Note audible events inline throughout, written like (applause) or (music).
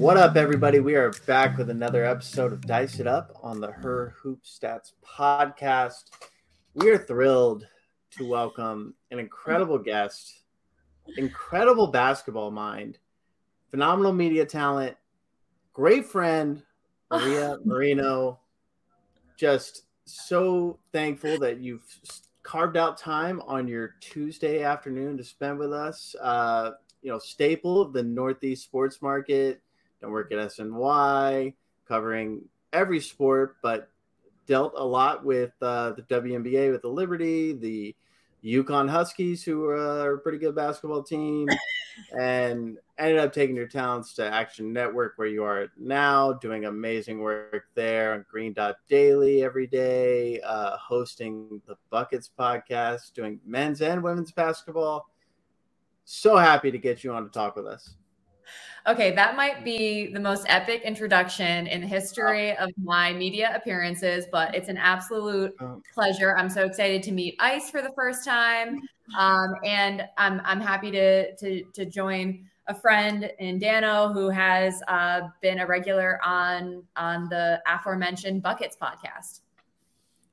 What up, everybody? We are back with another episode of Dice It Up on the Her Hoop Stats podcast. We are thrilled to welcome an incredible guest, incredible basketball mind, phenomenal media talent, great friend, Maria (laughs) Marino. Just so thankful that you've carved out time on your Tuesday afternoon to spend with us. Uh, you know, staple of the Northeast sports market don't work at SNY, covering every sport, but dealt a lot with uh, the WNBA with the Liberty, the UConn Huskies, who are a pretty good basketball team, (laughs) and ended up taking your talents to Action Network, where you are now, doing amazing work there on Green Dot Daily every day, uh, hosting the Buckets podcast, doing men's and women's basketball. So happy to get you on to talk with us. Okay, that might be the most epic introduction in the history of my media appearances, but it's an absolute oh. pleasure. I'm so excited to meet Ice for the first time, um, and I'm I'm happy to to to join a friend in Dano who has uh, been a regular on on the aforementioned Buckets podcast.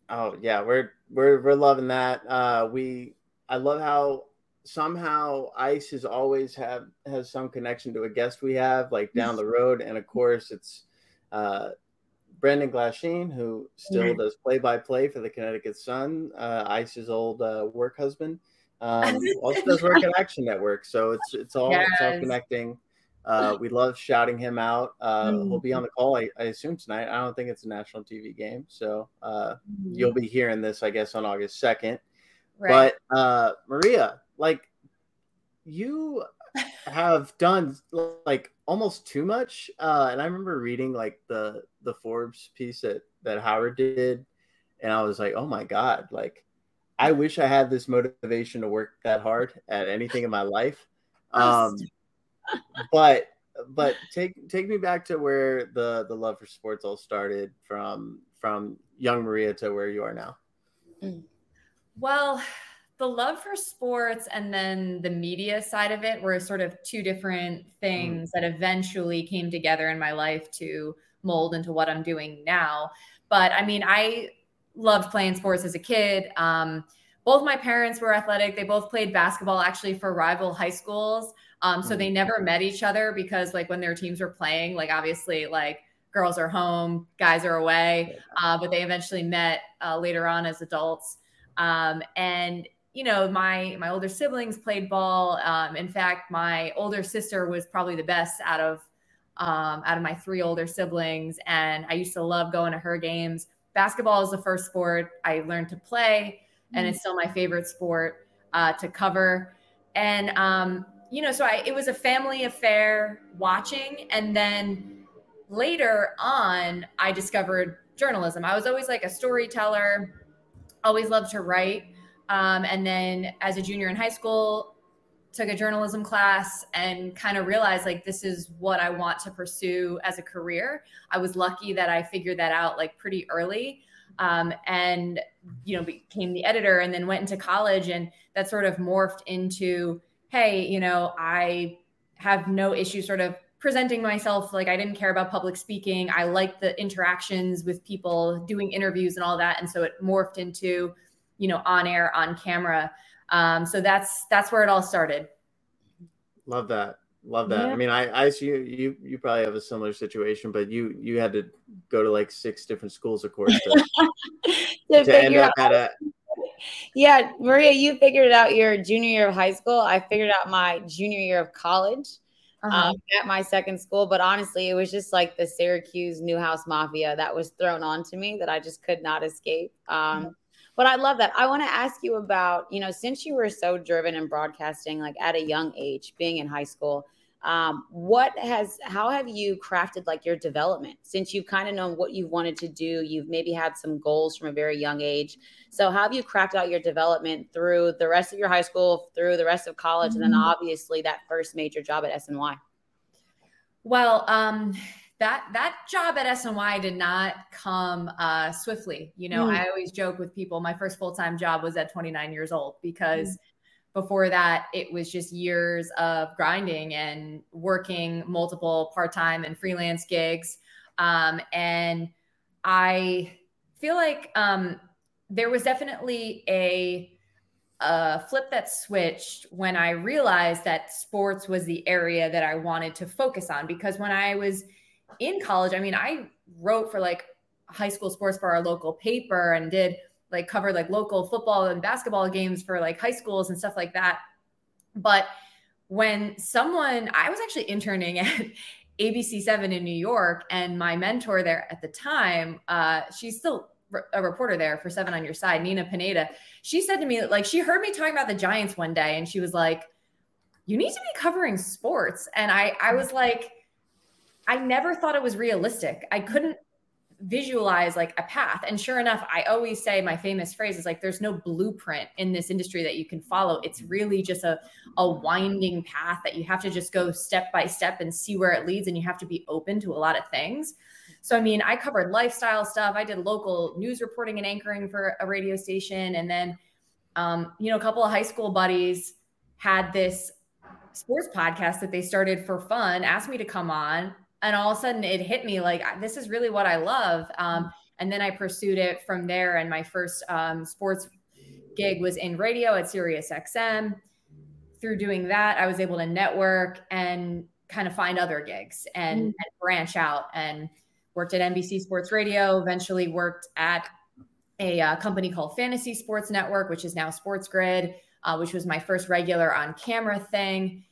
Oh yeah, we're we're we're loving that. Uh, we I love how somehow ice has always have has some connection to a guest we have like down the road and of course it's uh brendan glasheen who still mm-hmm. does play-by-play for the connecticut sun uh ice's old uh, work husband um (laughs) also does work at action network so it's it's all yes. it's all connecting uh, we love shouting him out. Uh, mm-hmm. He'll be on the call, I, I, assume tonight. I don't think it's a national TV game, so uh, mm-hmm. you'll be hearing this, I guess, on August second. Right. But uh, Maria, like you have done like almost too much. Uh, and I remember reading like the the Forbes piece that that Howard did, and I was like, oh my god, like I wish I had this motivation to work that hard at anything in my life. (laughs) Um, but but take take me back to where the the love for sports all started from from young Maria to where you are now. Mm. Well, the love for sports and then the media side of it were sort of two different things mm. that eventually came together in my life to mold into what I'm doing now. But I mean, I loved playing sports as a kid. Um, both my parents were athletic. They both played basketball actually for rival high schools. Um, so mm. they never met each other because, like, when their teams were playing, like, obviously, like, girls are home, guys are away. Uh, but they eventually met uh, later on as adults. Um, and you know, my my older siblings played ball. Um, in fact, my older sister was probably the best out of um, out of my three older siblings. And I used to love going to her games. Basketball is the first sport I learned to play, and mm-hmm. it's still my favorite sport uh, to cover. And, um, you know, so I, it was a family affair watching. And then later on, I discovered journalism. I was always like a storyteller, always loved to write. Um, and then as a junior in high school, took a journalism class and kind of realized like this is what I want to pursue as a career. I was lucky that I figured that out like pretty early. Um, and you know became the editor and then went into college and that sort of morphed into hey you know i have no issue sort of presenting myself like i didn't care about public speaking i liked the interactions with people doing interviews and all that and so it morphed into you know on air on camera um, so that's that's where it all started. Love that. Love that. Yeah. I mean, I, I see you, you, you probably have a similar situation, but you, you had to go to like six different schools, of course, to, (laughs) to, to end up at a. Yeah, Maria, you figured it out your junior year of high school. I figured out my junior year of college uh-huh. um, at my second school. But honestly, it was just like the Syracuse Newhouse Mafia that was thrown onto me that I just could not escape. Um, mm-hmm but I love that. I want to ask you about, you know, since you were so driven in broadcasting, like at a young age, being in high school, um, what has, how have you crafted like your development since you've kind of known what you've wanted to do? You've maybe had some goals from a very young age. So, how have you crafted out your development through the rest of your high school, through the rest of college, mm-hmm. and then mm-hmm. obviously that first major job at SNY? Well, um, that that job at SNY did not come uh, swiftly. You know, mm. I always joke with people. My first full time job was at 29 years old because mm. before that, it was just years of grinding and working multiple part time and freelance gigs. Um, and I feel like um, there was definitely a a flip that switched when I realized that sports was the area that I wanted to focus on because when I was in college, I mean, I wrote for like high school sports for our local paper and did like cover like local football and basketball games for like high schools and stuff like that. But when someone, I was actually interning (laughs) at ABC7 in New York, and my mentor there at the time, uh, she's still a reporter there for Seven on Your Side, Nina Pineda. She said to me, like, she heard me talking about the Giants one day, and she was like, "You need to be covering sports." And I, I was like, I never thought it was realistic. I couldn't visualize like a path. And sure enough, I always say my famous phrase is like, there's no blueprint in this industry that you can follow. It's really just a, a winding path that you have to just go step by step and see where it leads. And you have to be open to a lot of things. So, I mean, I covered lifestyle stuff. I did local news reporting and anchoring for a radio station. And then, um, you know, a couple of high school buddies had this sports podcast that they started for fun, asked me to come on and all of a sudden it hit me like this is really what I love. Um, mm. and then I pursued it from there. And my first um, sports gig was in radio at Sirius XM. Through doing that, I was able to network and kind of find other gigs and, mm. and branch out. And worked at NBC Sports Radio. Eventually worked at a uh, company called Fantasy Sports Network, which is now Sports Grid, uh, which was my first regular on camera thing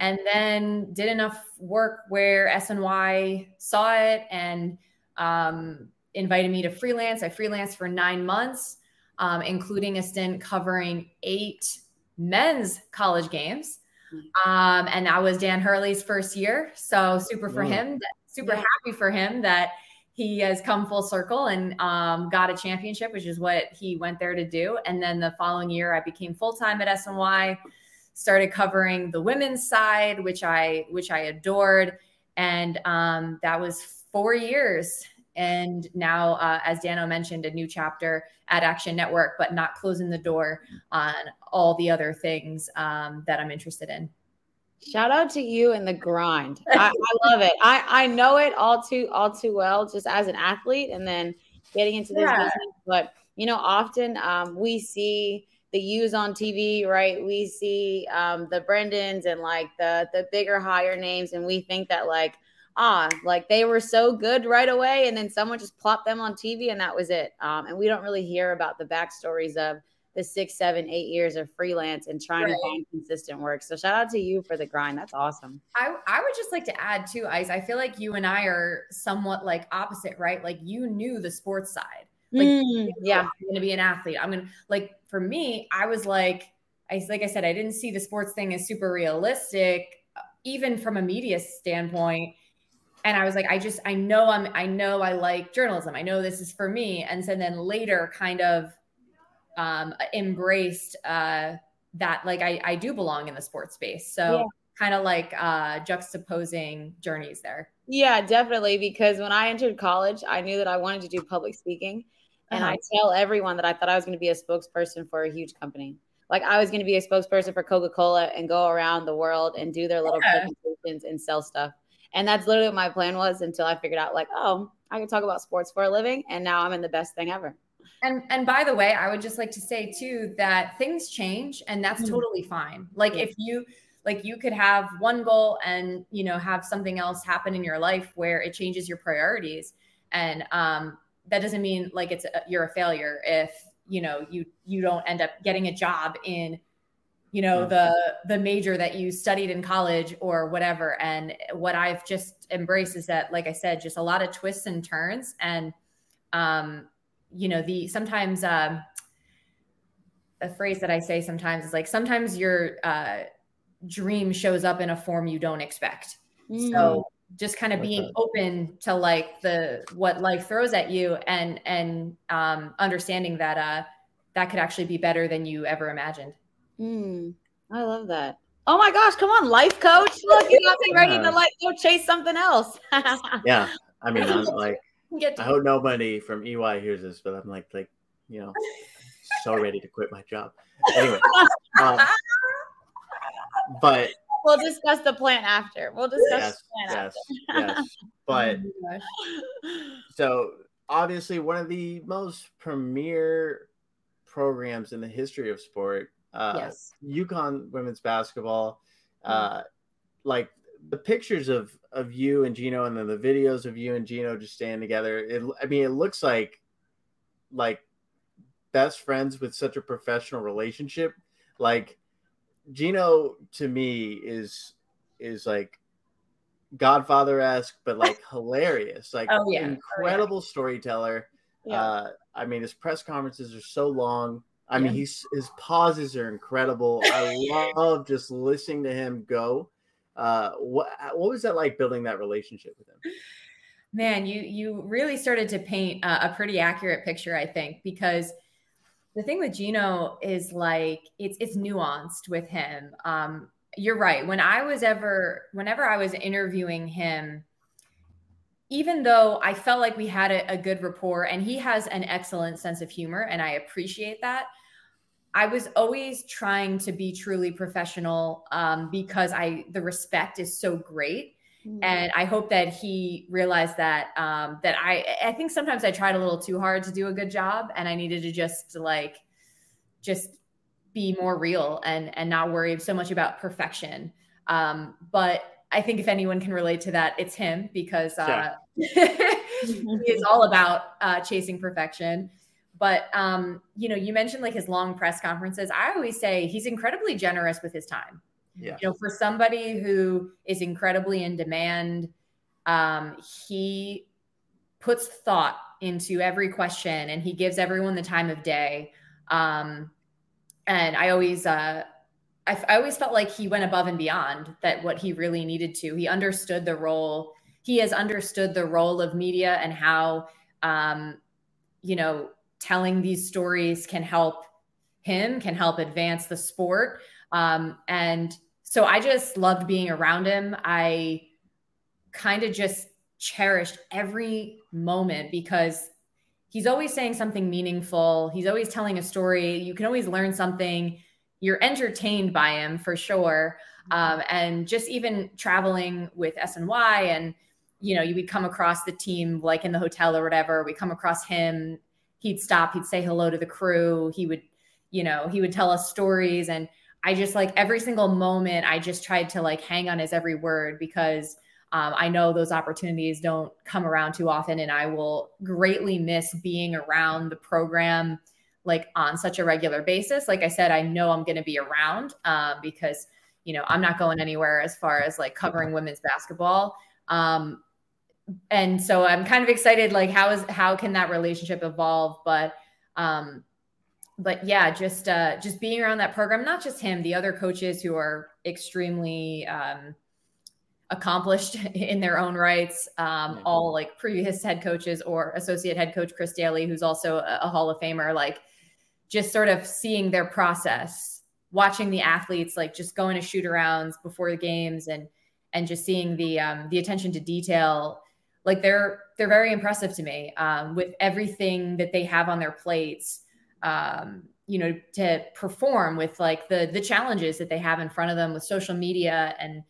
and then did enough work where SNY saw it and um, invited me to freelance. I freelanced for nine months, um, including a stint covering eight men's college games. Um, and that was Dan Hurley's first year. So super for him, super happy for him that he has come full circle and um, got a championship, which is what he went there to do. And then the following year, I became full time at SNY started covering the women's side, which I which I adored, and um, that was four years. And now, uh, as Dano mentioned, a new chapter at Action Network, but not closing the door on all the other things um, that I'm interested in. Shout out to you and the grind. I, I, love it. I, I know it all too all too well, just as an athlete, and then getting into this yeah. business. But you know, often um, we see the U's on TV, right? We see um, the Brendans and like the the bigger, higher names, and we think that like ah, like they were so good right away, and then someone just plopped them on TV, and that was it. Um, and we don't really hear about the backstories of the six, seven, eight years of freelance and trying right. to find consistent work. So shout out to you for the grind. That's awesome. I, I would just like to add too, Ice. I feel like you and I are somewhat like opposite, right? Like you knew the sports side. Like, mm, yeah, I'm going to be an athlete. I'm going to like for me, I was like, I like I said, I didn't see the sports thing as super realistic, even from a media standpoint. And I was like, I just, I know I'm, I know I like journalism. I know this is for me. And so then later, kind of um, embraced uh, that like I, I do belong in the sports space. So yeah. kind of like uh, juxtaposing journeys there. Yeah, definitely. Because when I entered college, I knew that I wanted to do public speaking. And uh-huh. I tell everyone that I thought I was going to be a spokesperson for a huge company. Like I was going to be a spokesperson for Coca Cola and go around the world and do their little yeah. presentations and sell stuff. And that's literally what my plan was until I figured out, like, oh, I can talk about sports for a living. And now I'm in the best thing ever. And and by the way, I would just like to say too that things change and that's mm-hmm. totally fine. Like if you like you could have one goal and you know have something else happen in your life where it changes your priorities and um that doesn't mean like it's a, you're a failure if you know you you don't end up getting a job in you know mm-hmm. the the major that you studied in college or whatever and what i've just embraced is that like i said just a lot of twists and turns and um you know the sometimes um a phrase that i say sometimes is like sometimes your uh dream shows up in a form you don't expect mm. so just kind of being open to like the what life throws at you and and um understanding that uh that could actually be better than you ever imagined. Mm, i love that. Oh my gosh come on life coach. (laughs) Look you got me ready to like go chase something else. (laughs) Yeah. I mean i'm (laughs) like I hope nobody from EY hears this, but I'm like, like, you know, so ready to quit my job. Anyway, um, but we'll discuss the plan after. We'll discuss yes, the plan yes, after. yes. (laughs) But oh so obviously, one of the most premier programs in the history of sport, uh, yes. UConn women's basketball, uh, like the pictures of of you and Gino, and then the videos of you and Gino just standing together. It, I mean, it looks like like best friends with such a professional relationship. Like Gino to me is is like Godfather esque, but like (laughs) hilarious. Like oh, yeah. incredible oh, yeah. storyteller. Yeah. Uh, I mean, his press conferences are so long. I mean, he's his pauses are incredible. I (laughs) love just listening to him go uh, what what was that like building that relationship with him? Man, you you really started to paint a, a pretty accurate picture, I think, because the thing with Gino is like it's it's nuanced with him. Um, you're right. When I was ever, whenever I was interviewing him, even though I felt like we had a, a, good rapport and he has an excellent sense of humor, and I appreciate that, I was always trying to be truly professional um, because I the respect is so great. Mm-hmm. And I hope that he realized that um, that I I think sometimes I tried a little too hard to do a good job and I needed to just like just be more real and and not worry so much about perfection. Um, but I think if anyone can relate to that, it's him because uh, yeah. (laughs) he is all about uh, chasing perfection. But um, you know, you mentioned like his long press conferences. I always say he's incredibly generous with his time. Yeah. You know, for somebody who is incredibly in demand, um, he puts thought into every question and he gives everyone the time of day. Um, and I always, uh, I, I always felt like he went above and beyond that what he really needed to. He understood the role. He has understood the role of media and how, um, you know, telling these stories can help him, can help advance the sport. Um, and so I just loved being around him. I kind of just cherished every moment because he's always saying something meaningful. He's always telling a story. You can always learn something. You're entertained by him for sure. Um, and just even traveling with SNY and you know, you would come across the team like in the hotel or whatever. We come across him he'd stop, he'd say hello to the crew, he would, you know, he would tell us stories. And I just like every single moment, I just tried to like hang on his every word because um, I know those opportunities don't come around too often. And I will greatly miss being around the program like on such a regular basis. Like I said, I know I'm going to be around uh, because you know I'm not going anywhere as far as like covering women's basketball. Um, and so I'm kind of excited. Like how is how can that relationship evolve? But um, but yeah, just uh, just being around that program, not just him, the other coaches who are extremely um, accomplished (laughs) in their own rights, um, all like previous head coaches or associate head coach Chris Dailey, who's also a, a Hall of Famer, like just sort of seeing their process, watching the athletes like just going to shoot arounds before the games and and just seeing the um, the attention to detail like they're they're very impressive to me um, with everything that they have on their plates um, you know to perform with like the the challenges that they have in front of them with social media and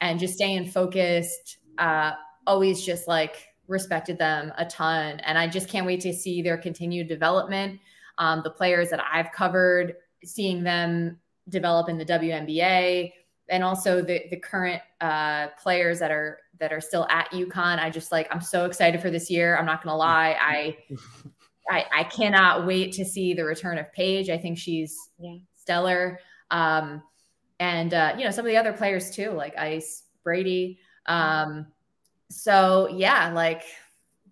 and just staying focused uh, always just like respected them a ton and i just can't wait to see their continued development um, the players that i've covered seeing them develop in the WNBA and also the the current uh, players that are that are still at UConn. I just like I'm so excited for this year. I'm not gonna lie. I (laughs) I, I cannot wait to see the return of Paige. I think she's yeah. stellar. Um, and uh, you know, some of the other players too, like Ice, Brady. Um, so yeah, like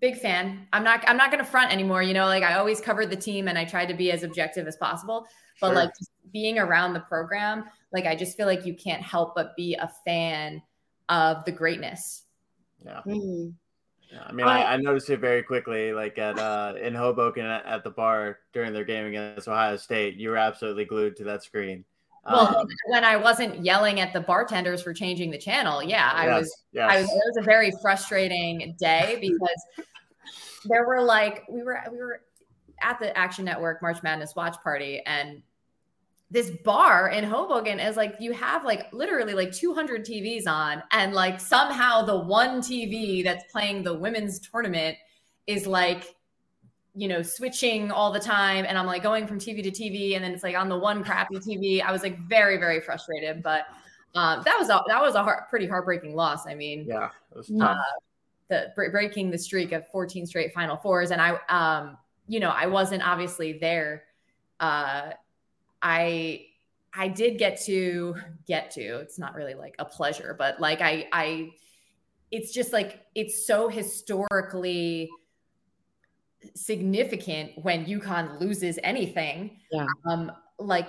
big fan. I'm not I'm not gonna front anymore. You know, like I always covered the team and I tried to be as objective as possible. But sure. like being around the program, like I just feel like you can't help but be a fan of the greatness. Yeah. Mm-hmm. I mean, I, I, noticed it very quickly, like at uh, in Hoboken at, at, the bar during their game against Ohio State. You were absolutely glued to that screen. Well, um, when I wasn't yelling at the bartenders for changing the channel, yeah, I yes, was. Yes. I was. It was a very frustrating day because there were like we were we were at the Action Network March Madness watch party, and this bar in Hoboken is like you have like literally like 200 TVs on, and like somehow the one TV that's playing the women's tournament is like, you know, switching all the time. And I'm like going from TV to TV, and then it's like on the one crappy TV. I was like very, very frustrated, but um, that was a, that was a pretty heartbreaking loss. I mean, yeah, uh, the breaking the streak of 14 straight Final Fours, and I, um, you know, I wasn't obviously there. Uh, I I did get to get to. It's not really like a pleasure, but like I I it's just like it's so historically significant when UConn loses anything. Yeah. Um like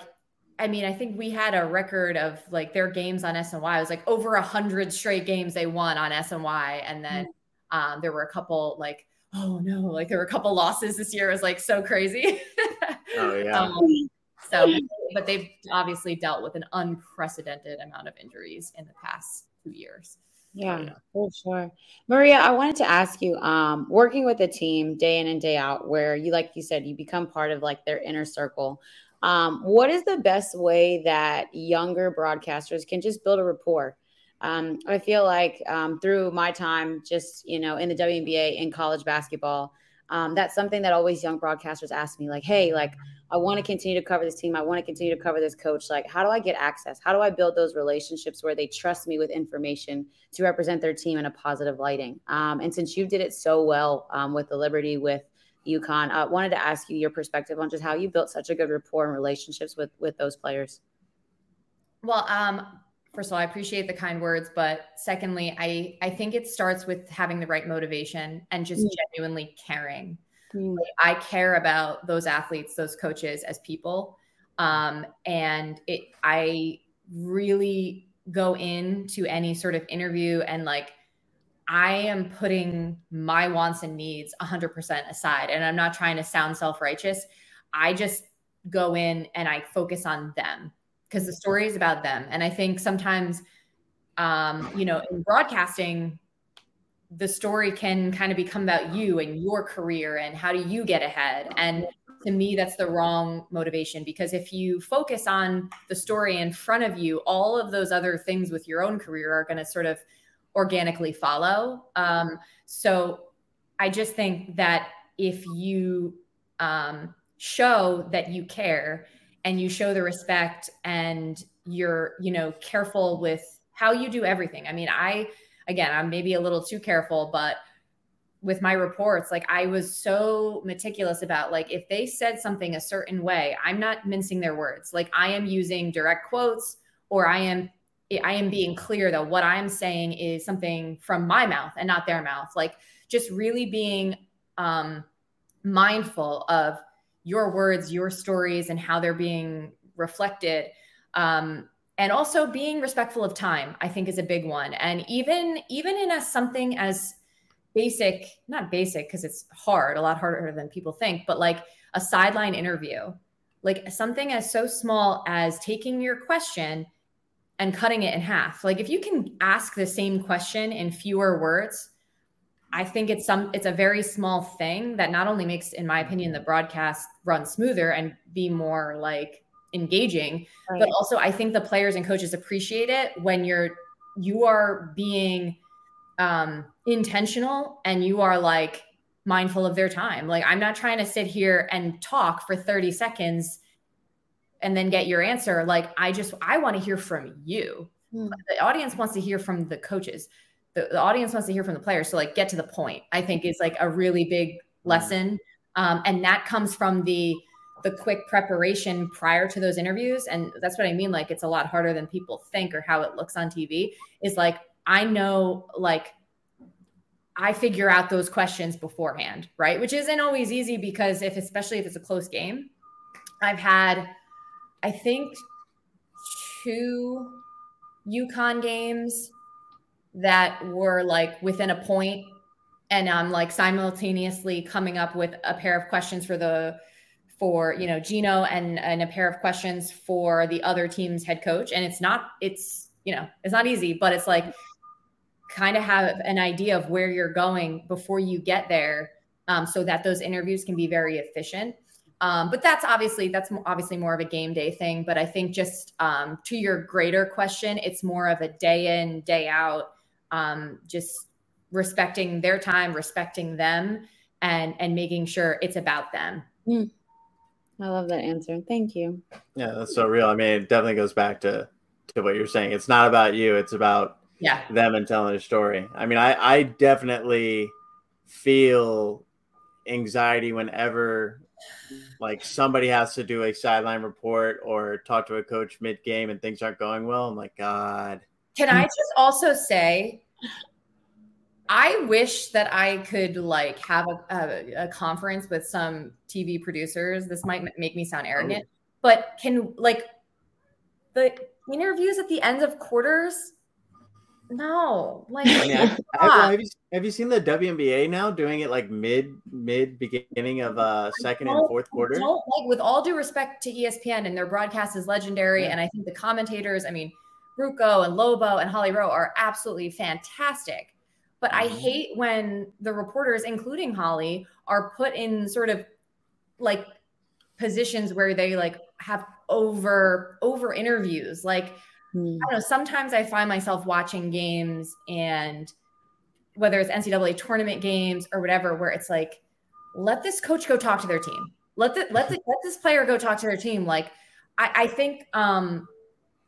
I mean, I think we had a record of like their games on SNY. It was like over a hundred straight games they won on SNY. And then mm-hmm. um, there were a couple like, oh no, like there were a couple losses this year. It was like so crazy. (laughs) oh yeah. Um, so, but they've obviously dealt with an unprecedented amount of injuries in the past two years. Yeah, for sure. Maria, I wanted to ask you, um, working with a team day in and day out, where you, like you said, you become part of like their inner circle. Um, what is the best way that younger broadcasters can just build a rapport? Um, I feel like um, through my time, just you know, in the WNBA in college basketball, um, that's something that always young broadcasters ask me, like, "Hey, like, I want to continue to cover this team. I want to continue to cover this coach. Like, how do I get access? How do I build those relationships where they trust me with information to represent their team in a positive lighting? Um, and since you did it so well um, with the Liberty, with UConn, I uh, wanted to ask you your perspective on just how you built such a good rapport and relationships with with those players. Well, um, first of all, I appreciate the kind words, but secondly, I I think it starts with having the right motivation and just mm-hmm. genuinely caring. Mm. I care about those athletes, those coaches as people. Um, and it, I really go into any sort of interview and like, I am putting my wants and needs 100% aside. And I'm not trying to sound self righteous. I just go in and I focus on them because the story is about them. And I think sometimes, um, you know, in broadcasting, the story can kind of become about you and your career and how do you get ahead. And to me, that's the wrong motivation because if you focus on the story in front of you, all of those other things with your own career are going to sort of organically follow. Um, so I just think that if you um, show that you care and you show the respect and you're, you know, careful with how you do everything. I mean, I, again, I'm maybe a little too careful, but with my reports like i was so meticulous about like if they said something a certain way i'm not mincing their words. Like i am using direct quotes or i am i am being clear that what i'm saying is something from my mouth and not their mouth. Like just really being um mindful of your words your stories and how they're being reflected. Um and also being respectful of time i think is a big one. And even even in a something as basic not basic because it's hard a lot harder than people think but like a sideline interview like something as so small as taking your question and cutting it in half. Like if you can ask the same question in fewer words i think it's some it's a very small thing that not only makes in my opinion the broadcast run smoother and be more like engaging right. but also i think the players and coaches appreciate it when you're you are being um intentional and you are like mindful of their time like i'm not trying to sit here and talk for 30 seconds and then get your answer like i just i want to hear from you mm. the audience wants to hear from the coaches the, the, audience wants to hear from the players so like get to the point i think is like a really big hmm. lesson um, and that comes from the the quick preparation prior to those interviews and that's what i mean like it's a lot harder than people think or how it looks on tv is like i know like i figure out those questions beforehand right? Which isn't always easy because if especially if it's a close game i've had i think two UConn games that were like within a point and i'm like simultaneously coming up with a pair of questions for the for you know Gino and and a pair of questions for the other team's head coach. And it's not it's you know it's not easy, but it's like kind of have an idea of where you're going before you get there, um, so that those interviews can be very efficient. Um, but that's obviously that's obviously more of a game day thing. But I think just um, to your greater question, it's more of a day in day out, um, just respecting their time, respecting them, and and making sure it's about them. Mm. I love that answer. Thank you. Yeah, that's so real. I mean, it definitely goes back to to what you're saying. It's not about you. It's about yeah them and telling a story. I mean, I I definitely feel anxiety whenever like somebody has to do a sideline report or talk to a coach mid game and things aren't going well. I'm like, God. Can I just also say I wish that I could like have a, a, a, conference with some TV producers. This might make me sound arrogant, oh. but can like the interviews at the ends of quarters? No, like I mean, I, I, have, you, have you seen the WNBA now doing it like mid mid beginning of uh second and fourth quarter? Like, with all due respect to ESPN and their broadcast is legendary, yeah. and I think the commentators, I mean, Ruocco and Lobo and Holly Rowe are absolutely fantastic but I mm-hmm. hate when the reporters, including Holly, are put in sort of like positions where they like have over over interviews. Like mm. I don't know, sometimes I find myself watching games and whether it's NCAA tournament games or whatever, where it's like, let this coach go talk to their team. Let the let the let this player go talk to their team. Like I, I think um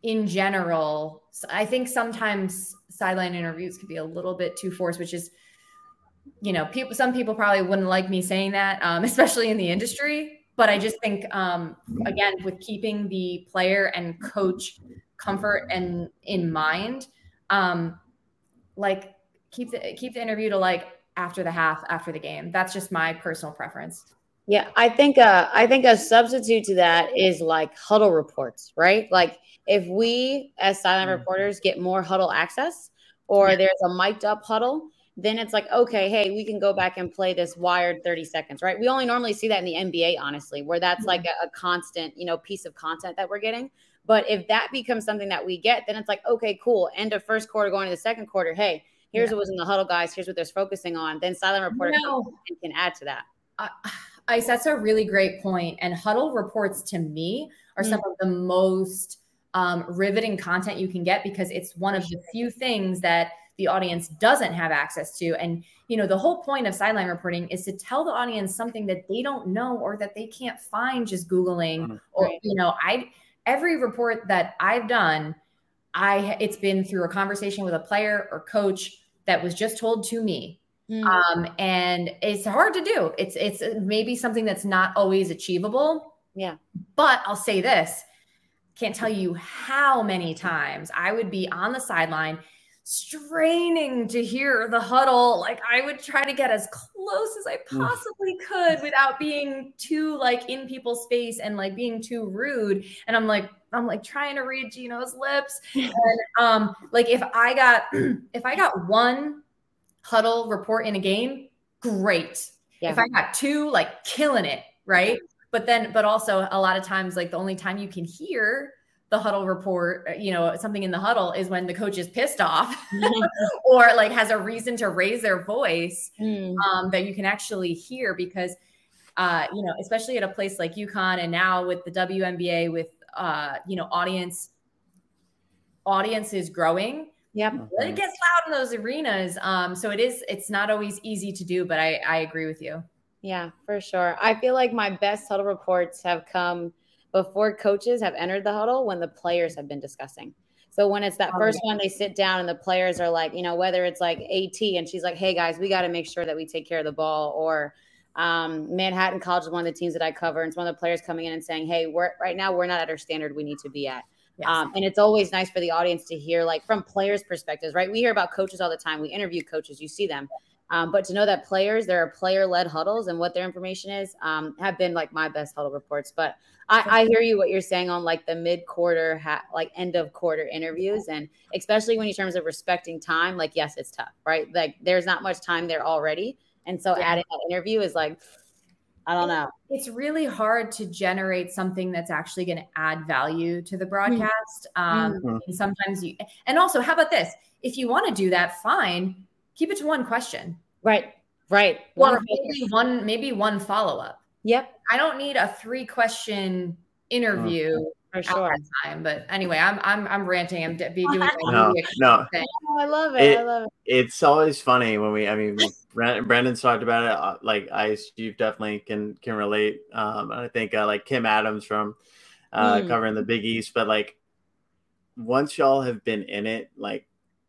in general, I think sometimes sideline interviews could be a little bit too forced, which is, you know, people. Some people probably wouldn't like me saying that, um, (laughs) especially in the industry. But I just think, um, again, with keeping the player and coach comfort and in mind, um, like keep the keep the interview to like after the half, after the game. That's just my personal preference. Yeah, I think uh, I think a substitute to that is like huddle reports, right? Like if we as sideline mm-hmm. reporters get more huddle access or yeah. there's a mic'd up huddle, then it's like, okay, hey, we can go back and play this wired 30 seconds, right? We only normally see that in the NBA, honestly, where that's mm-hmm. like a, a, constant, you know, piece of content that we're getting. But if that becomes something that we get, then it's like, okay, cool. End of first quarter, going to the second quarter. Hey, here's yeah. what was in the huddle, guys. Here's what they're focusing on. Then sideline reporter no. can, add to that. Uh, Ice, that's a really great point. And huddle reports to me are mm-hmm. some of the most um, riveting content you can get because it's one of the few things that the audience doesn't have access to. And, you know, the whole point of sideline reporting is to tell the audience something that they don't know or that they can't find just Googling mm-hmm. or, you know, I, every report that I've done, I, it's been through a conversation with a player or coach that was just told to me. Mm. Um, and it's hard to do. It's it's maybe something that's not always achievable. Yeah. But I'll say this: can't tell you how many times I would be on the sideline straining to hear the huddle. Like I would try to get as close as I possibly could without being too like in people's space and like being too rude. And I'm like, I'm like trying to read Gino's lips. (laughs) And um, like if I got (clears throat) if I got one huddle report in a game, great. Yeah. If I got two, like killing it, right? But then, but also a lot of times, like the only time you can hear the huddle report, you know, something in the huddle is when the coach is pissed off (laughs) (laughs) or like has a reason to raise their voice mm. um, that you can actually hear because, uh, you know, especially at a place like UConn and now with the WNBA with, uh, you know, audience, audience is growing Yep. It gets loud in those arenas. Um, so it is, it's not always easy to do, but I, I agree with you. Yeah, for sure. I feel like my best huddle reports have come before coaches have entered the huddle when the players have been discussing. So when it's that oh, first one, they sit down and the players are like, you know, whether it's like AT and she's like, hey guys, we got to make sure that we take care of the ball, or um, Manhattan College is one of the teams that I cover, and it's one of the players coming in and saying, hey, we're right now we're not at our standard we need to be at. Yes. Um, and it's always nice for the audience to hear, like from players' perspectives, right? We hear about coaches all the time. We interview coaches, you see them. Um, but to know that players, there are player led huddles and what their information is, um, have been like my best huddle reports. But I, I hear you what you're saying on like the mid quarter, ha- like end of quarter interviews. And especially when you terms of respecting time, like, yes, it's tough, right? Like there's not much time there already. And so yeah. adding that interview is like, I don't know. It's really hard to generate something that's actually going to add value to the broadcast. Mm-hmm. Um, mm-hmm. And sometimes you, and also, how about this? If you want to do that, fine. Keep it to one question. Right. Right. Or maybe one, maybe one follow up. Yep. I don't need a three question interview for sure. time. But anyway, I'm I'm I'm ranting. I'm de- be (laughs) doing no, no. Oh, I love it. it. I love it. It's always funny when we. I mean, Brendan's talked about it. Uh, like I, you definitely can can relate. Um, I think uh, like Kim Adams from uh, mm. covering the Big East, but like once y'all have been in it, like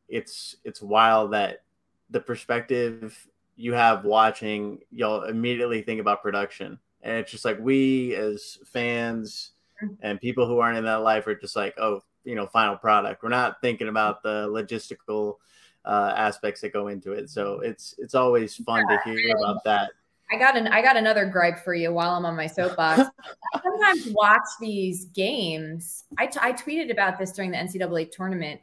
it's it's wild that the perspective you have watching, y'all immediately think about production, and it's just like we as fans and people who aren't in that life are just like, oh, you know, final product. We're not thinking about the logistical uh, aspects that go into it. So it's it's always fun yeah, to hear about that. I got an I got another gripe for you while I'm on my soapbox. (laughs) I sometimes watch these games. I, t- I tweeted about this during the NCAA tournament.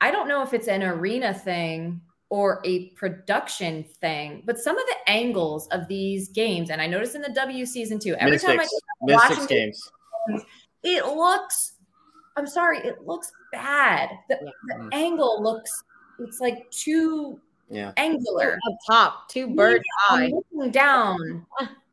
I don't know if it's an arena thing or a production thing, but some of the angles of these games, and I noticed in the W season too. Every Mystics. time I watch games, it looks i'm sorry it looks bad. The, yeah. the mm-hmm. angle looks it's like too yeah. angular. Up top too bird eye. looking down.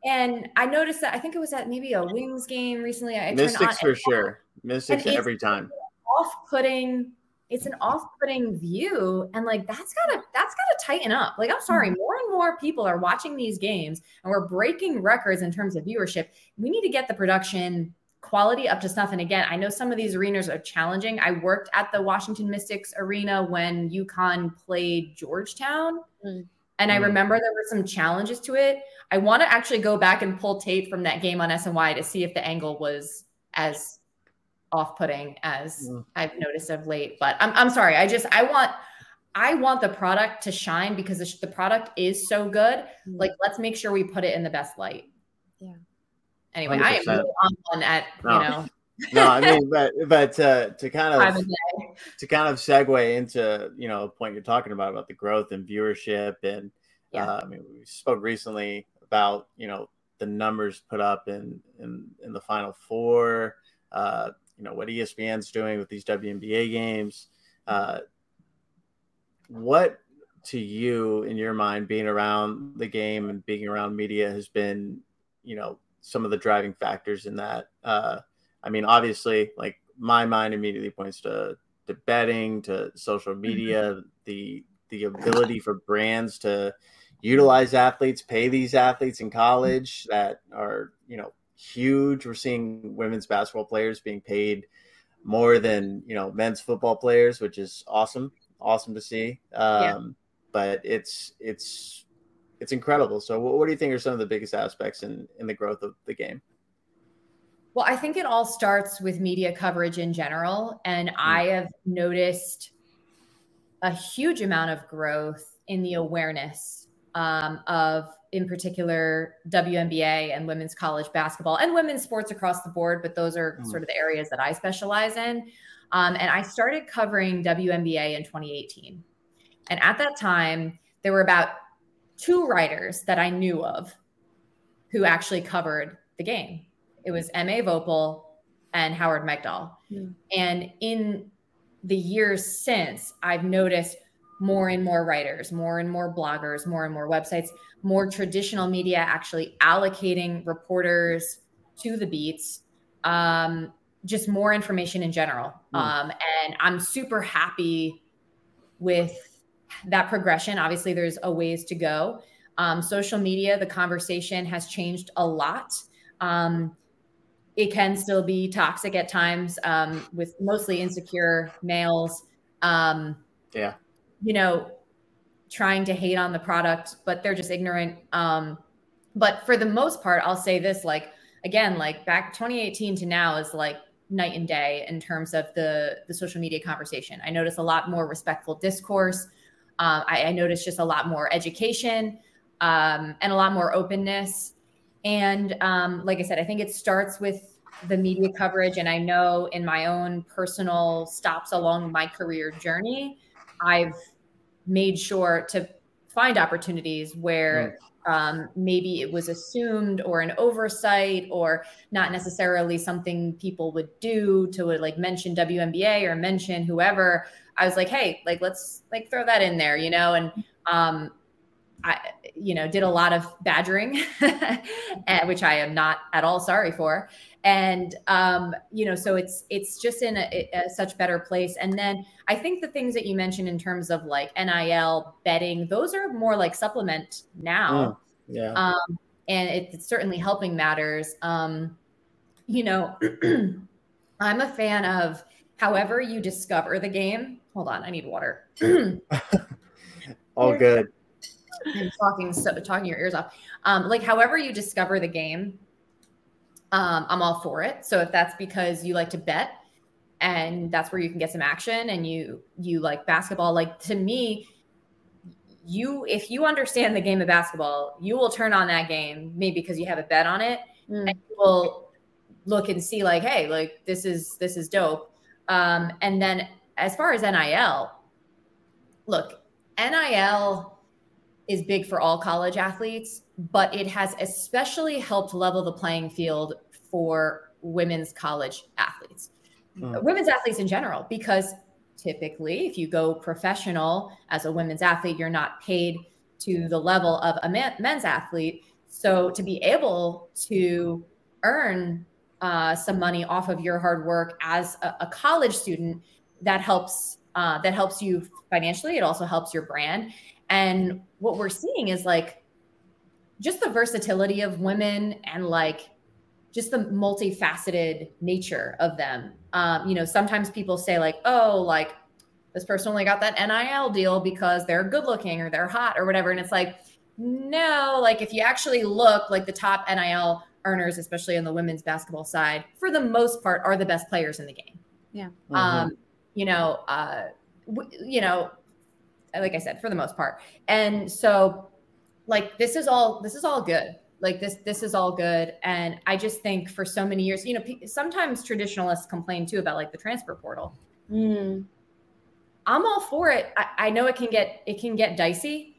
And i noticed that i think it was at maybe a wings game recently. I mystics for sure. Mystics every time. off-putting it's an off-putting view. And like that's gotta that's gotta tighten up. Like i'm sorry mm-hmm. more and more people are watching these games and we're breaking records in terms of viewership. We need to get the production quality up to snuff. And again, I know some of these arenas are challenging. I worked at the Washington Mystics arena when UConn played Georgetown. Mm. And I mm. remember there were some challenges to it. I want to actually go back and pull tape from that game on SNY to see if the angle was as off-putting as mm. I've noticed of late. But I'm, I'm sorry. I just I want I want the product to shine because the product is so good. Mm. Like let's make sure we put it in the best light. Yeah. Anyway, 100%. I am really on one at no. you know. no, I mean, but but uh, to kind of (laughs) to kind of segue into you know a point you're talking about about the growth and viewership and yeah. uh, I mean we spoke recently about you know the numbers put up in in in the final four. Uh, you know what ESPN's doing with these WNBA games. Uh, what to you, in your mind, being around the game and being around media has been, you know, some of the driving factors in that. Uh, I mean, obviously, like my mind immediately points to to betting, to social media, mm-hmm. the the ability for brands to utilize athletes, pay these athletes in college that are you know huge. We're seeing women's basketball players being paid more than you know men's football players, which is awesome, awesome to see. Um, but it's it's it's incredible. So, what, what do you think are some of the biggest aspects in in the growth of the game? Well, I think it all starts with media coverage in general, and mm-hmm. I have noticed a huge amount of growth in the awareness um, of, in particular, WNBA and women's college basketball and women's sports across the board. But those are mm. sort of the areas that I specialize in. Um, and I started covering WNBA in 2018. And at that time, there were about two writers that I knew of who actually covered the game. It was M.A. Voepel and Howard Megdal. Mm. And in the years since, I've noticed more and more writers, more and more bloggers, more and more websites, more traditional media actually allocating reporters to the beats, um, just more information in general. Mm. Um, and I'm super happy with that progression. Obviously, there's a ways to go. Um, social media, the conversation has changed a lot. Um, it can still be toxic at times um, with mostly insecure males. Um, yeah you know, trying to hate on the product, but they're just ignorant. Um, but for the most part, I'll say this like, again, like back 2018 to now is like night and day in terms of the, the social media conversation. I notice a lot more respectful discourse. Um, I, I notice just a lot more education um, and a lot more openness. And um, like I said, I think it starts with the media coverage. And I know in my own personal stops along my career journey, I've made sure to find opportunities where mm. um, maybe it was assumed or an oversight or not necessarily something people would do to like mention WNBA or mention whoever. I was like, hey, like let's like throw that in there, you know, and um, I, you know, did a lot of badgering, (laughs) which I am not at all sorry for. And um, you know so it's it's just in a, a, such better place. And then i think the things that you mentioned in terms of like nil betting those are more like supplement now. Mm, yeah. Um, and it, it's certainly helping matters. Um, you know (clears throat) i'm a fan of however you discover the game hold on i need water all good I'm talking so talking your ears off um, like however you discover the game um, I'm all for it. So if that's because you like to bet and that's where you can get some action and you you like basketball, like to me, you if you understand the game of basketball, you will turn on that game maybe because you have a bet on it mm. and you will look and see like, hey, like this is this is dope. Um, and then as far as NIL, look, NIL is big for all college athletes, but it has especially helped level the playing field for women's college athletes, mm. women's athletes in general, because typically, if you go professional as a women's athlete, you're not paid to the level of a man, men's athlete. So to be able to earn uh, some money off of your hard work as a, a college student, that helps. Uh, that helps you financially. It also helps your brand. And what we're seeing is like just the versatility of women and like just the multifaceted nature of them. Um, you know, sometimes people say like, oh, like this person only got that NIL deal because they're good looking or they're hot or whatever. And it's like, no, like if you actually look like the top NIL earners, especially on the women's basketball side, for the most part, are the best players in the game. Yeah. Mm-hmm. Um, you know, uh, w- you know, like I said, for the most part. And so, like, this is all this is all good like this this is all good and i just think for so many years you know sometimes traditionalists complain too about like the transfer portal mm. i'm all for it I, I, know it can get it can get dicey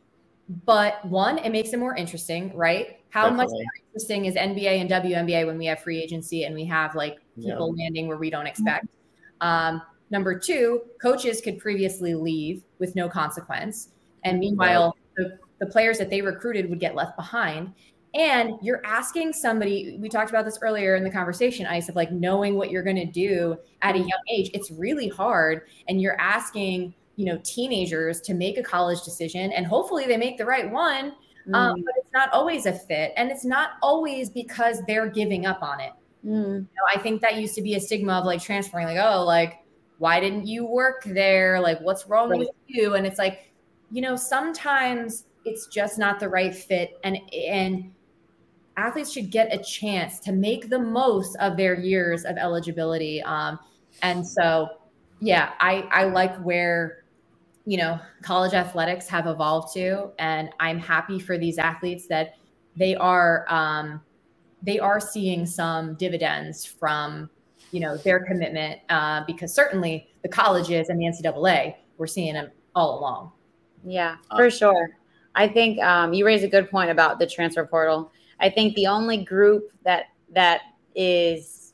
but one it makes it more interesting right how Definitely. much more interesting is nba and WNBA when we have free agency and we have like people yeah. landing where we don't expect um, number two coaches could previously leave with no consequence and meanwhile the, the players that they recruited would get left behind and you're asking somebody, we talked about this earlier in the conversation, Ice, of like knowing what you're going to do at a young age. It's really hard. And you're asking, you know, teenagers to make a college decision and hopefully they make the right one. Mm. Um, but it's not always a fit. And it's not always because they're giving up on it. Mm. You know, I think that used to be a stigma of like transferring, like, oh, like, why didn't you work there? Like, what's wrong right. with you? And it's like, you know, sometimes it's just not the right fit and and athletes should get a chance to make the most of their years of eligibility um, and so yeah i i like where you know college athletics have evolved to and i'm happy for these athletes that they are um, they are seeing some dividends from you know their commitment uh, because certainly the colleges and the ncaa we're seeing them all along yeah for sure I think um, you raise a good point about the transfer portal. I think the only group that that is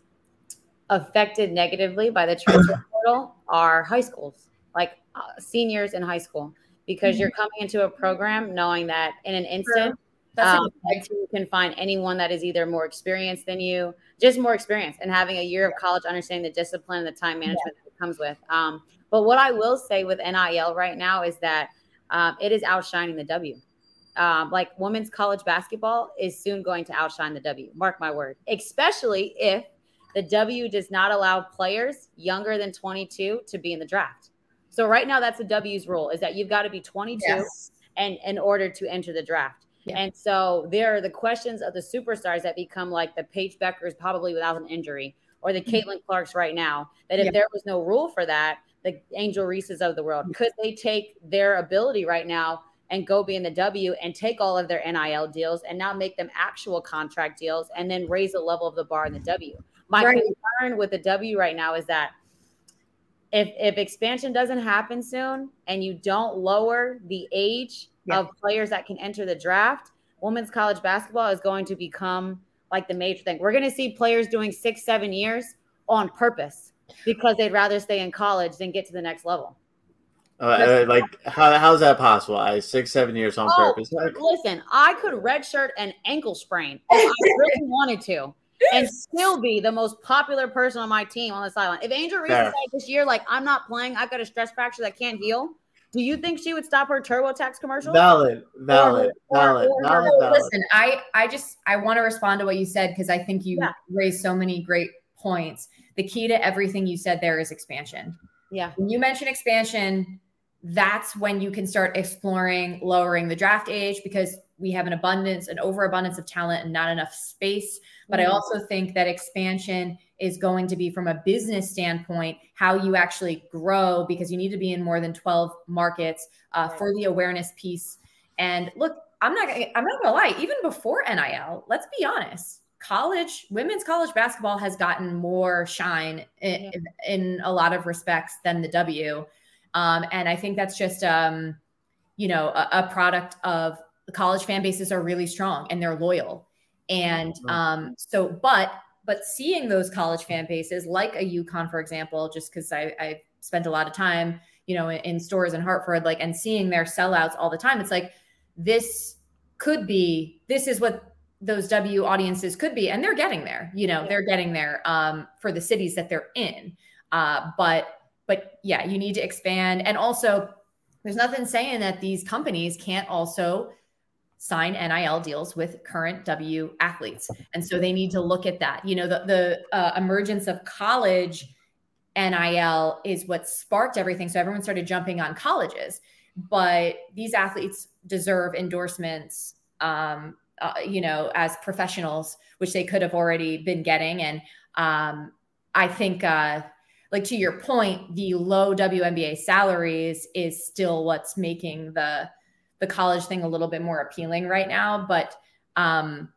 affected negatively by the transfer (clears throat) portal are high schools, like uh, seniors in high school, because mm-hmm. you're coming into a program knowing that in an instant. Um, you can find anyone that is either more experienced than you, just more experience, and having a year of college, understanding the discipline, and the time management yeah. that comes with. Um, but what I will say with NIL right now is that um, it is outshining the W. Um, like women's college basketball is soon going to outshine the W. Mark my word, especially if the W does not allow players younger than 22 to be in the draft. So right now, that's the W's rule: is that you've got to be 22 yes. and in order to enter the draft. Yeah. And so there are the questions of the superstars that become like the Paige Bueckers, probably without an injury, or the mm-hmm. Caitlin Clarks right now. That if yeah. there was no rule for that, the Angel Reeses of the world? Could they take their ability right now and go be in the W and take all of their NIL deals and now make them actual contract deals and then raise the level of the bar in the W? My right. concern with the W right now is that if if expansion doesn't happen soon and you don't lower the age yeah. of players that can enter the draft, women's college basketball is going to become like the major thing. We're going to see players doing six, seven years on purpose because they'd rather stay in college than get to the next level. Uh, uh like how how's that possible? I six seven years on oh, purpose. Listen, I could redshirt an ankle sprain if I (laughs) really wanted to, and still be the most popular person on my team on the sideline. If Angel Reese decided this year, like I'm not playing, I've got a stress fracture that can't heal. Do you think she would stop her TurboTax commercial? Valid, valid, or, valid, or, valid, valid. Listen, I I just I want to respond to what you said because I think you yeah. raised so many great points the key to everything you said there is expansion. Yeah. When you mention expansion, that's when you can start exploring lowering the draft age because we have an abundance, an overabundance of talent and not enough space. But mm-hmm. I also think that expansion is going to be from a business standpoint how you actually grow because you need to be in more than 12 markets uh, right. for the awareness piece. And look, I'm not I'm not gonna lie, even before NIL, let's be honest college women's college basketball has gotten more shine in, yeah. in a lot of respects than the W. Um, and I think that's just, um, you know, a, a, product of the college fan bases are really strong and they're loyal. And um, so, but, but seeing those college fan bases like a UConn, for example, just because I, I spent a lot of time, you know, in, in stores in Hartford, like, and seeing their sellouts all the time, it's like, this could be, this is what those W audiences could be, and they're getting there. You know, they're getting there um, for the cities that they're in. Uh, but but yeah, you need to expand, and also there's nothing saying that these companies can't also sign NIL deals with current W athletes, and so they need to look at that. You know, the the uh, emergence of college NIL is what sparked everything. So everyone started jumping on colleges, but these athletes deserve endorsements um, uh, you know, as professionals, which they could have already been getting. And um, I think, uh, like to your point, the low WNBA salaries is still what's making the the college thing a little bit more appealing right now. But um,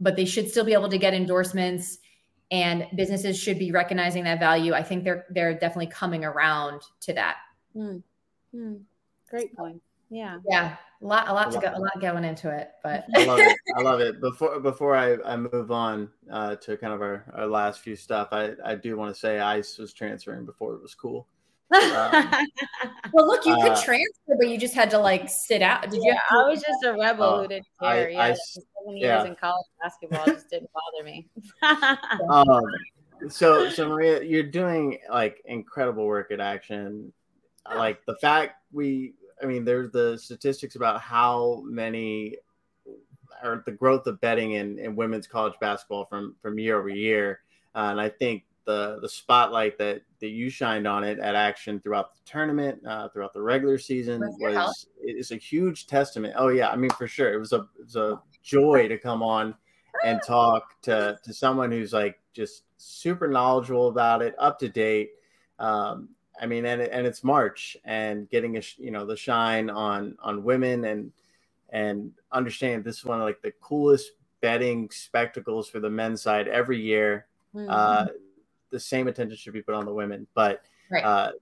but they should still be able to get endorsements, and businesses should be recognizing that value. I think they're they're definitely coming around to that. Hmm. Hmm. Great point. Yeah. Yeah. A lot, a lot to go, a lot going into it, but I love it. I love it. Before before I, I move on uh, to kind of our, our last few stuff, I, I do want to say Ice was transferring before it was cool. Um, (laughs) well, look, you could uh, transfer, but you just had to like sit out. Did yeah, you? I was just a rebel uh, who didn't care. I, yeah, I, seven years yeah. in college basketball just didn't bother me. (laughs) um, so, so Maria, you're doing like incredible work at Action. Like the fact we I mean, there's the statistics about how many or the growth of betting in, in women's college basketball from from year over year. Uh, and I think the the spotlight that that you shined on it at Action throughout the tournament, uh, throughout the regular season was is a huge testament. Oh yeah, I mean for sure, it was a it was a joy to come on and talk to to someone who's like just super knowledgeable about it, up to date. Um, I mean, and and it's March and getting a you know the shine on on women and and understanding this is one of like the coolest betting spectacles for the men's side every year. Mm-hmm. Uh, the same attention should be put on the women, but right. uh,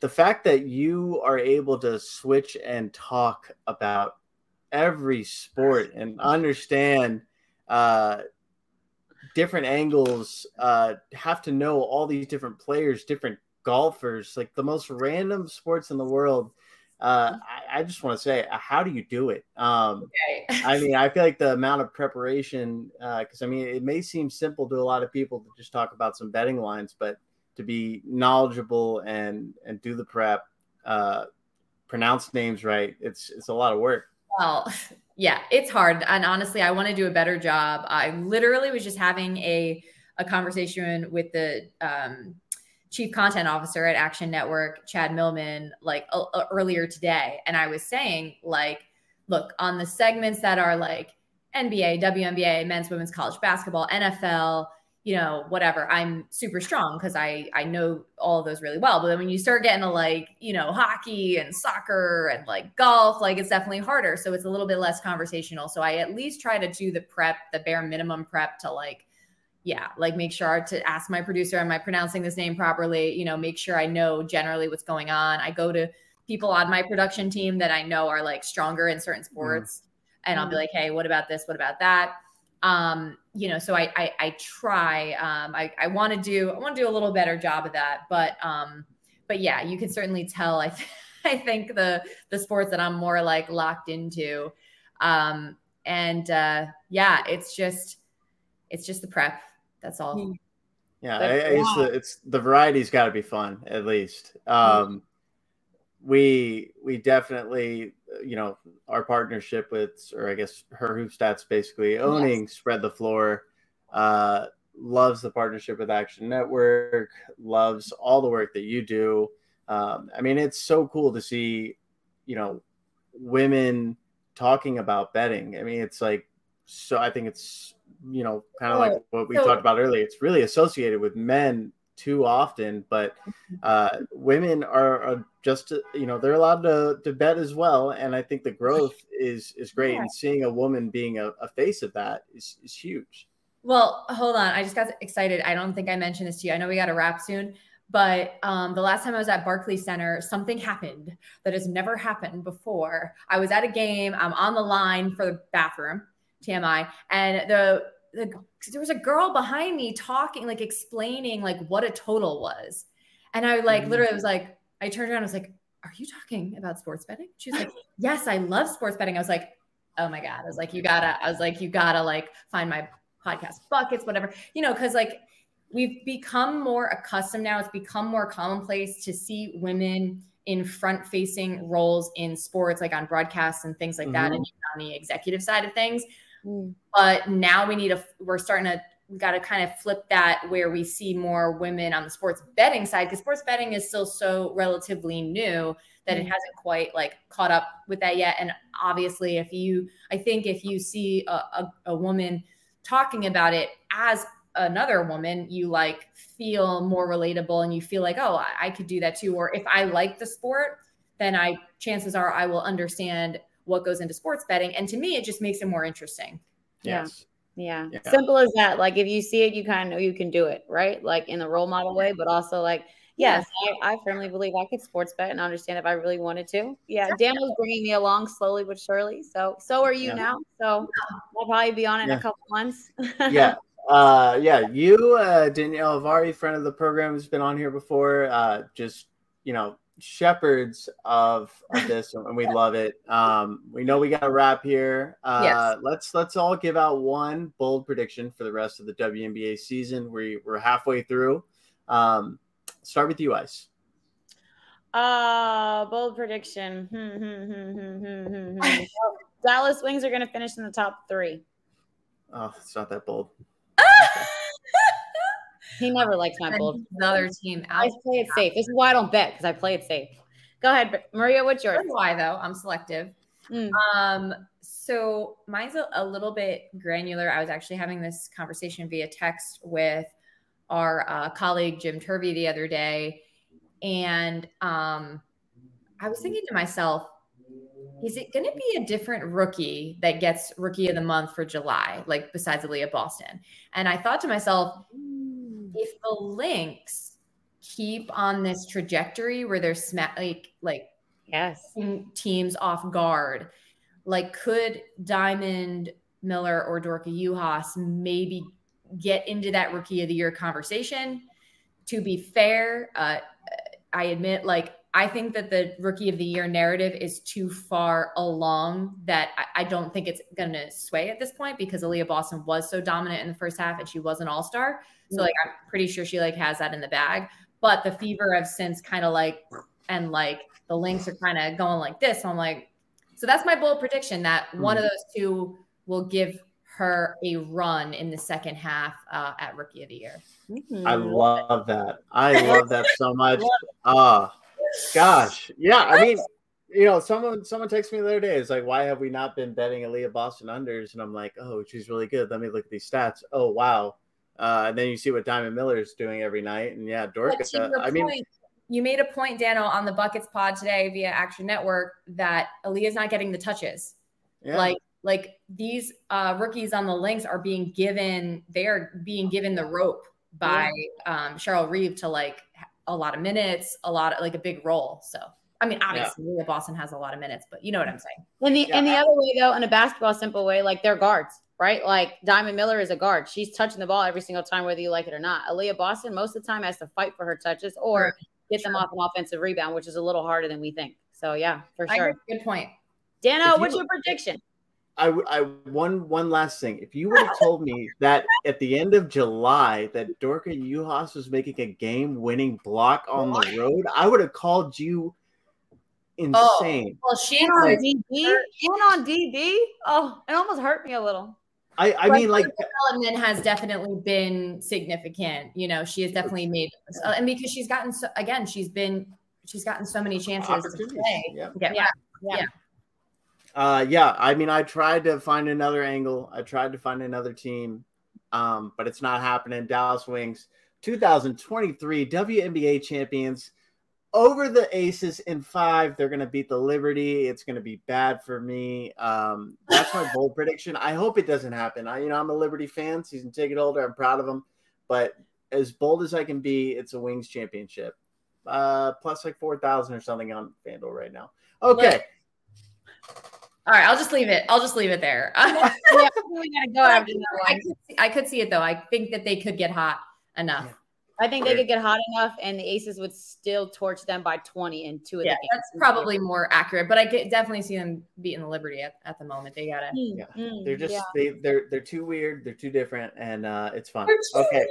the fact that you are able to switch and talk about every sport and understand uh, different angles, uh, have to know all these different players, different golfers, like the most random sports in the world. Uh, I, I, just want to say, uh, how do you do it? Um, okay. (laughs) I mean, I feel like the amount of preparation, because uh, I mean, it may seem simple to a lot of people to just talk about some betting lines, but to be knowledgeable and and do the prep, uh, pronounce names right, it's it's a lot of work. Well, (laughs) yeah, it's hard, and honestly, I want to do a better job. I literally was just having a a conversation with the um, chief content officer at Action Network, Chad Millman, like uh, earlier today. And I was saying, like, look, on the segments that are like NBA, WNBA, men's, women's college basketball, NFL, you know, whatever, I'm super strong because I I know all of those really well. But then when you start getting to like, you know, hockey and soccer and like golf, like it's definitely harder. So it's a little bit less conversational. So I at least try to do the prep, the bare minimum prep to like yeah, like make sure to ask my producer, am I pronouncing this name properly? You know, make sure I know generally what's going on. I go to people on my production team that I know are like stronger in certain mm-hmm. sports, mm. and I'll be mm-hmm. like, hey, what about this? What about that? Um, you know, so I I, I try. Um, I I want to do I want to do a little better job of that, but um, but yeah, you can certainly tell. I th- (laughs) I think the the sports that I'm more like locked into, um, and uh, yeah, it's just it's just the prep that's all. Hmm. Yeah, I, it's the it's the variety's got to be fun at least. Um, we we definitely you know our partnership with or I guess her hoop stats basically owning yes. spread the floor. Uh, loves the partnership with Action Network. Loves all the work that you do. Um, I mean, it's so cool to see, you know, women talking about betting. I mean, it's like so. I think it's you know, kind of like what we so, talked about earlier. It's really associated with men too often, but uh, women are, are, just you know they're allowed to, to bet as well, and I think the growth is is great. Yeah. And seeing a woman being a, a face of that is is huge. Well, hold on. I just got excited. I don't think I mentioned this to you. I know we got to wrap soon, but um, the last time I was at Barclays Center, something happened that has never happened before. I was at a game. I'm on the line for the bathroom TMI. And the the there was a girl behind me talking, like explaining like what a total was. And I like mm-hmm. literally was like, I turned around, I was like, Are you talking about sports betting? She was like, (laughs) Yes, I love sports betting. I was like, Oh my God. I was like, you gotta, I was like, you gotta like find my podcast buckets, whatever, you know, because like we've become more accustomed now. It's become more commonplace to see women in front facing roles in sports, like on broadcasts and things like mm-hmm. that, and on the executive side of things. Mm. But now we need a, we're starting to, we got to kind of flip that where we see more women on the sports betting side because sports betting is still so relatively new that mm. it hasn't quite like caught up with that yet. And obviously, if you, I think if you see a, a, a woman talking about it as another woman, you like feel more relatable and you feel like, oh, I, I could do that too. Or if I like the sport, then I chances are I will understand what goes into sports betting. And to me, it just makes it more interesting. Yes. Yeah. yeah. Simple as that. Like if you see it, you kind of know you can do it, right? Like in the role model way, but also like, yes, I, I firmly believe I could sports bet and understand if I really wanted to. Yeah. Dan was bringing me along slowly but surely. So, so are you yeah. now. So we'll probably be on it yeah. in a couple months. (laughs) yeah. Uh, yeah. You, uh, Danielle Avari, friend of the program, has been on here before. Uh, just, you know, shepherds of, of this and we (laughs) love it. Um we know we got a wrap here. Uh yes. let's let's all give out one bold prediction for the rest of the WNBA season. We, we're halfway through. Um start with you ice. Uh bold prediction. (laughs) Dallas wings are going to finish in the top three. Oh it's not that bold (laughs) He never likes my bold. The other team. I play it safe. This is why I don't bet because I play it safe. Go ahead, Maria. What's yours? why though? I'm selective. Mm. Um, so mine's a, a, little bit granular. I was actually having this conversation via text with our uh, colleague Jim Turvey the other day, and um, I was thinking to myself, is it going to be a different rookie that gets rookie of the month for July, like besides Aliyah Boston? And I thought to myself, if the Lynx keep on this trajectory where they're sma- like like yes teams off guard, like could Diamond Miller or Dorka Juhász maybe get into that rookie of the year conversation? To be fair, uh, I admit like I think that the rookie of the year narrative is too far along that I, I don't think it's going to sway at this point because Aliyah Boston was so dominant in the first half and she was an all star. So like I'm pretty sure she like has that in the bag. But the fever of since kind of like and like the Lynx are kind of going like this. So I'm like, so that's my bold prediction that one of hmm. those two will give her a run in the second half uh, at rookie of the year. Mm-hmm. I love that. I love that so much. (laughs) Ah. Uh, Gosh, yeah. I mean, you know, someone someone texted me the other day. It's like, why have we not been betting Aliyah Boston unders? And I'm like, oh, she's really good. Let me look at these stats. Oh, wow. Uh, and then you see what Diamond Miller is doing every night, and yeah, Dorka. Uh, I mean, you made a point, Dano, on the buckets pod today via Action Network that Aliyah's not getting the touches. Yeah. Like, like these uh, rookies on the Lynx are being given, they are being given the rope by yeah. um, Cheryl Reeve to like a lot of minutes, a lot of like a big role. So I mean, obviously, yeah. Boston has a lot of minutes, but you know what I'm saying. And the yeah. and the other way though, in a basketball simple way, like they're guards, right? Like Diamond Miller is a guard. She's touching the ball every single time, whether you like it or not. Aliyah Boston most of the time has to fight for her touches or get them off an offensive rebound, which is a little harder than we think. So yeah, for sure. Good point. Dano, what's your prediction? I, would I one one last thing. If you would have (laughs) told me that at the end of July that Dorka Juhász was making a game-winning block on the road, I would have called you insane. Oh, well, she and on DB and on DB. Oh, it almost hurt me a little. I, I mean, like development has definitely been significant. You know, she has definitely made, uh, and because she's gotten so again, she's been she's gotten so many chances to play. Yeah. yeah. yeah. yeah. Uh, yeah, I mean, I tried to find another angle. I tried to find another team, um, but it's not happening. Dallas Wings, 2023 WNBA champions over the Aces in five. They're going to beat the Liberty. It's going to be bad for me. Um, that's my bold prediction. I hope it doesn't happen. I, you know, I'm a Liberty fan, season ticket holder. I'm proud of them, but as bold as I can be, it's a Wings championship. Uh, plus like 4,000 or something on FanDuel right now. Okay. All right, I'll just leave it. I'll just leave it there. (laughs) yeah, we gotta go after that I could, I could see it though. I think that they could get hot enough. I think they could get hot enough, and the Aces would still torch them by 20 in two of yeah, the games. That's probably more accurate, but I get, definitely see them beating the Liberty at, at the moment. They gotta. Yeah. Mm, they're just yeah. they they're they're too weird. They're too different, and uh, it's fun. Okay.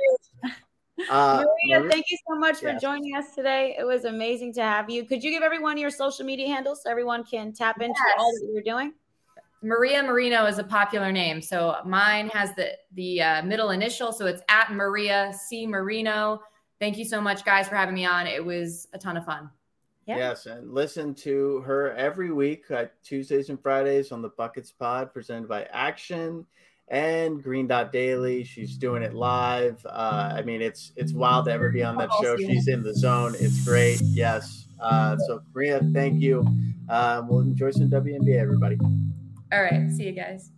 Uh, Maria, Maria, thank you so much for joining us today. It was amazing to have you. Could you give everyone your social media handles so everyone can tap into yes. all that you're doing? Maria Marino is a popular name, so mine has the the uh, middle initial, so it's at Maria C Marino. Thank you so much, guys, for having me on. It was a ton of fun. Yeah. Yes, and listen to her every week, uh, Tuesdays and Fridays on the Buckets Pod, presented by Action and Green Dot Daily. She's doing it live. Uh, I mean, it's it's wild to ever be on that show. She's in the zone. It's great. Yes. Uh, so Maria, thank you. Uh, we'll enjoy some WNBA, everybody. All right. See you guys.